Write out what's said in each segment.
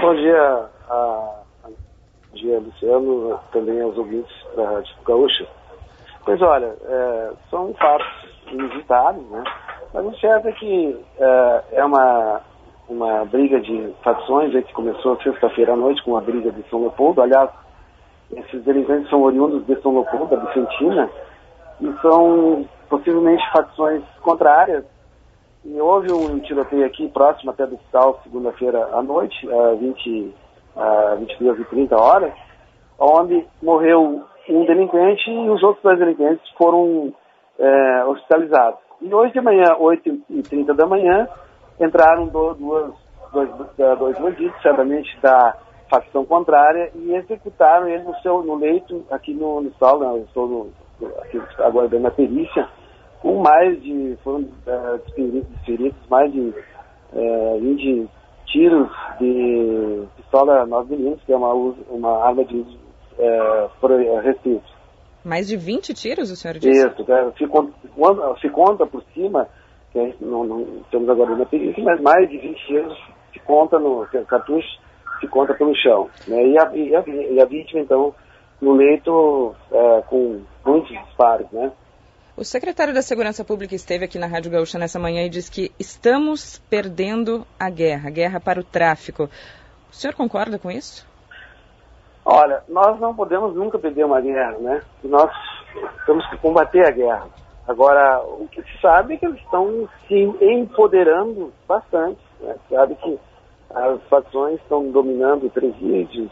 Bom dia, a, a, dia Luciano, também aos ouvintes da Rádio Gaúcha. Pois olha, é, são fatos inusitados, né? Mas o certo é que é, é uma, uma briga de facções que começou sexta-feira à noite com a briga de São Leopoldo. Aliás, esses delinquentes são oriundos de São Leopoldo, da Vicentina, e são possivelmente facções contrárias. E houve um tiroteio aqui próximo até do hospital segunda-feira à noite, às 20, a 22 e 30 horas, onde morreu um delinquente e os outros dois delinquentes foram é, hospitalizados. E hoje de manhã, 8h30 da manhã, entraram duas, dois, dois bandidos, certamente da facção contrária, e executaram ele no seu no leito, aqui no, no hospital, né, eu estou no, aqui, aguardando a perícia, com mais de, foram uh, desferidos mais de uh, 20 tiros de pistola 9mm, que é uma, uma arma de uso uh, restrito. Mais de 20 tiros, o senhor disse? Isso, é, se, conta, se conta por cima, que não, não temos agora na perícia, mas mais de 20 tiros se conta no cartucho, se conta pelo chão. Né? E, a, e, a, e, a, vítima, então, no leito é, com muitos disparos, né? O secretário da Segurança Pública esteve aqui na Rádio Gaúcha nessa manhã e disse que estamos perdendo a guerra, a guerra para o tráfico. O senhor concorda com isso? Olha, nós não podemos nunca perder uma guerra, né? Nós temos que combater a guerra. Agora, o que se sabe é que eles estão se empoderando bastante. Né? Sabe que as facções estão dominando presídios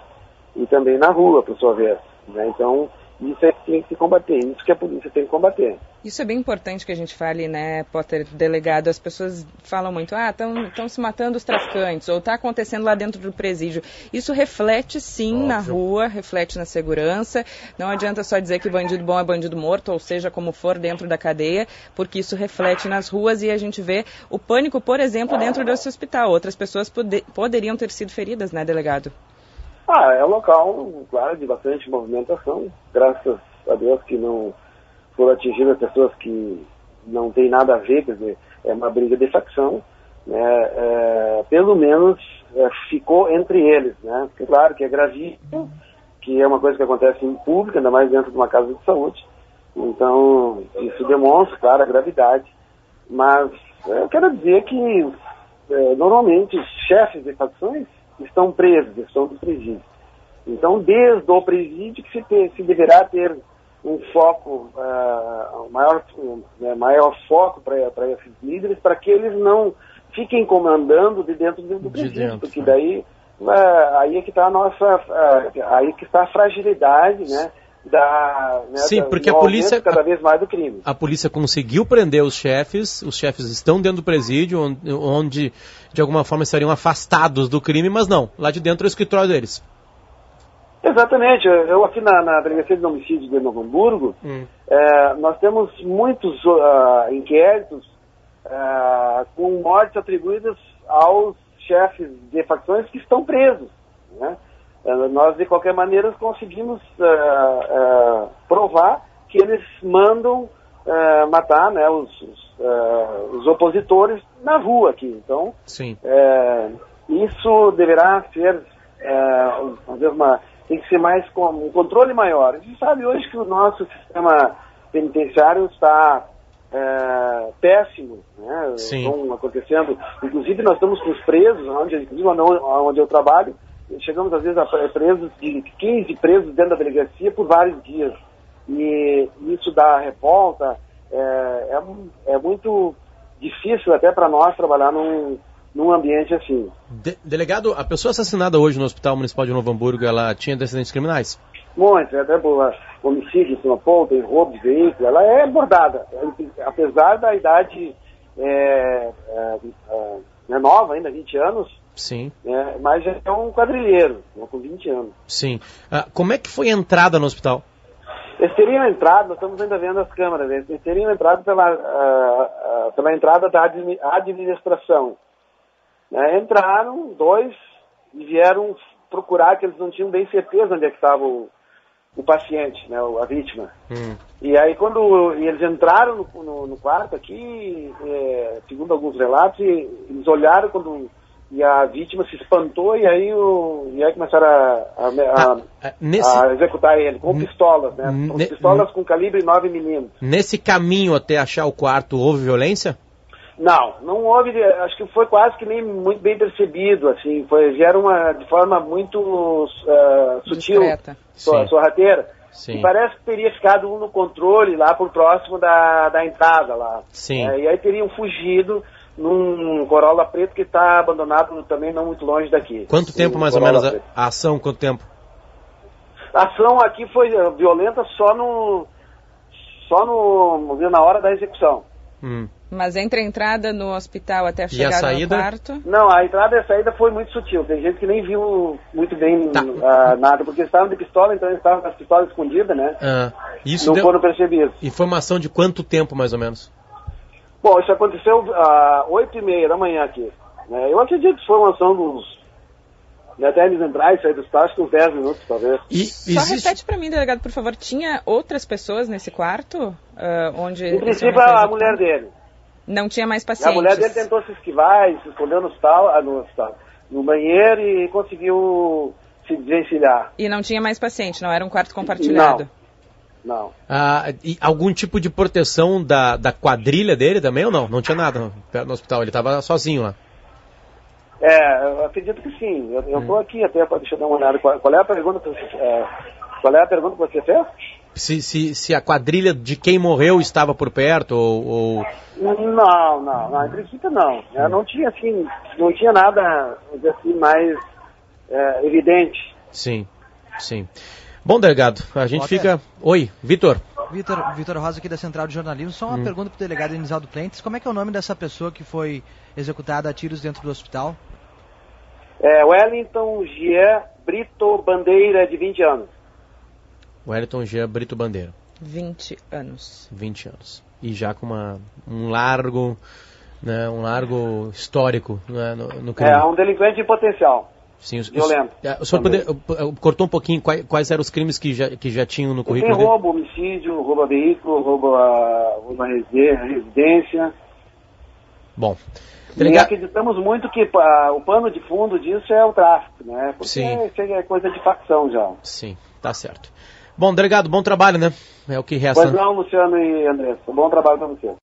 e também na rua, por sua vez. Né? Então, isso é que tem que se combater, isso que a polícia tem que combater. Isso é bem importante que a gente fale, né, Potter, delegado? As pessoas falam muito, ah, estão se matando os traficantes, ou está acontecendo lá dentro do presídio. Isso reflete sim Óbvio. na rua, reflete na segurança. Não adianta só dizer que bandido bom é bandido morto, ou seja, como for dentro da cadeia, porque isso reflete nas ruas e a gente vê o pânico, por exemplo, dentro desse hospital. Outras pessoas poder, poderiam ter sido feridas, né, delegado? Ah, é um local, claro, de bastante movimentação. Graças a Deus que não foram atingidas pessoas que não tem nada a ver, quer dizer, é uma briga de facção. Né? É, pelo menos é, ficou entre eles, né? Porque, claro que é gravíssimo, que é uma coisa que acontece em público, ainda mais dentro de uma casa de saúde. Então, isso demonstra, claro, a gravidade. Mas é, eu quero dizer que, é, normalmente, os chefes de facções estão presos, estão no presídio. Então, desde o presídio que se, ter, se deverá ter um foco, uh, maior, né, maior foco para esses líderes, para que eles não fiquem comandando de dentro do, do presídio, de dentro, porque né? daí uh, aí é que está a nossa, uh, aí é que está a fragilidade, né? Da, né, Sim, porque a polícia cada vez mais do crime. A polícia conseguiu prender os chefes, os chefes estão dentro do presídio, onde, onde de alguma forma estariam afastados do crime, mas não, lá de dentro é o escritório deles. Exatamente. Eu aqui na, na Delegacia de Homicídio de Novo Hamburgo, hum. é, nós temos muitos uh, inquéritos uh, com mortes atribuídas aos chefes de facções que estão presos. Né? Uh, nós, de qualquer maneira, conseguimos provar que eles mandam matar né, os, os, os, opositores na rua aqui. Então, isso deverá ser uma tem que ser mais com um controle maior. A gente sabe hoje que o nosso sistema penitenciário está é, péssimo, né? Sim. Estão acontecendo. Inclusive nós estamos com os presos, onde, inclusive onde eu trabalho, chegamos às vezes a presos de 15 presos dentro da delegacia por vários dias. E isso dá revolta, é, é, é muito difícil até para nós trabalhar num, num ambiente assim. De delegado, a pessoa assassinada hoje no Hospital Municipal de Novo Hamburgo, ela tinha antecedentes criminais? Muitos, até por homicídio, uma ponta, roubo de veículo, ela é abordada, apesar da idade é, é, é, nova ainda, 20 anos, Sim. É, mas é um quadrilheiro, né, com 20 anos. Sim. Ah, como é que foi a entrada no hospital? Eles teriam entrado, nós estamos ainda vendo as câmeras, eles teriam entrado pela, uh, uh, pela entrada da administração. Né? Entraram dois e vieram procurar, que eles não tinham bem certeza onde é que estava o, o paciente, né, a vítima. Hum. E aí quando eles entraram no, no, no quarto aqui, é, segundo alguns relatos, eles olharam quando e a vítima se espantou e aí, o, e aí começaram a, a, a, Ah, nesse, a executar ele com pistolas, né? Com Ne- pistolas com calibre 9 milímetros. nesse caminho até achar o quarto, houve violência? Não, não houve, acho que foi quase que nem muito bem percebido, assim, foi, vieram uma, de forma muito ah, sutil, Sim. sorrateira. Sim. E parece que teria ficado um no controle lá por próximo da, da entrada lá. Sim. É, e aí teriam fugido num Corolla preto que está abandonado também não muito longe daqui. Quanto tempo Um mais ou Corolla menos a, a ação? Quanto tempo? A ação aqui foi eh, violenta só no só no na hora da execução. Hum. Mas entre a entrada no hospital até a E a chegada saída? no quarto. Não, a entrada e a saída foi muito sutil. Tem gente que nem viu muito bem Tá. ah, nada, porque eles estavam de pistola, então eles estavam com as pistolas escondidas, né? Ah, isso não deu foram percebidos. informação de quanto tempo mais ou menos? Bom, isso aconteceu às oito e meia da manhã aqui. né? Eu acredito que foi uma ação dos... né, Até eles entrar e sair do estágio uns 10 minutos, talvez. E Só existe repete para mim, delegado, por favor. Tinha outras pessoas nesse quarto? ah, onde Em princípio, a executado? mulher dele. Não tinha mais A pacientes. mulher dele tentou se esquivar e se escondeu no hospital, ah, no, hospital, no banheiro e conseguiu se desvencilhar. E não tinha mais paciente, não era um quarto compartilhado. Não. ah, e algum tipo de proteção da, da quadrilha dele também ou não? Não tinha nada no, no hospital, ele estava sozinho lá. É, eu acredito que sim. Eu, eu tô aqui até para deixa eu dar uma olhada. Qual, qual é a pergunta que você, é, qual é a pergunta que você fez? Se, se, se a quadrilha de quem morreu estava por perto ou, ou- Não, não, não, em princípio não. É, não tinha assim, não tinha nada assim, mais é, evidente. Sim, sim. Bom, delegado, a gente fica... Oi, Vitor. Vitor, Vitor Rosa aqui da Central de Jornalismo. Só uma pergunta para o delegado Enisaldo Plentes. Como é que é o nome dessa pessoa que foi executada a tiros dentro do hospital? É, Wellington Gier Brito Bandeira, de 20 anos. Wellington Jean Brito Bandeira, 20 anos. 20 anos. E já com uma, um largo... Né, um largo histórico né, no, no crime. É um delinquente em potencial. Sim, o- violento o, o senhor poder, cortou um pouquinho quais, quais eram os crimes que já, que já tinham no Tem currículo dele? roubo, homicídio, roubo a veículo, roubo a, roubo a resi- residência. Bom, E delegado, acreditamos muito que o pano de fundo disso é o tráfico, né? Porque Sim. é coisa de facção já. sim, tá certo. Bom, delegado, bom trabalho, né? É o que resta. Pois não, Luciano e Andressa. Bom trabalho para vocês.